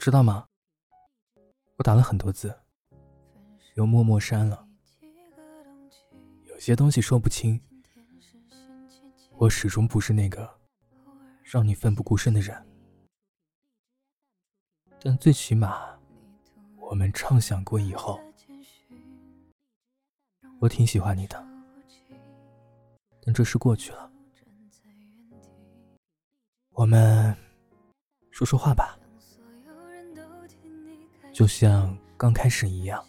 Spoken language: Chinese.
知道吗？我打了很多字，又默默删了。有些东西说不清，我始终不是那个让你奋不顾身的人。但最起码，我们畅想过以后。我挺喜欢你的，但这事过去了。我们说说话吧，就像刚开始一样。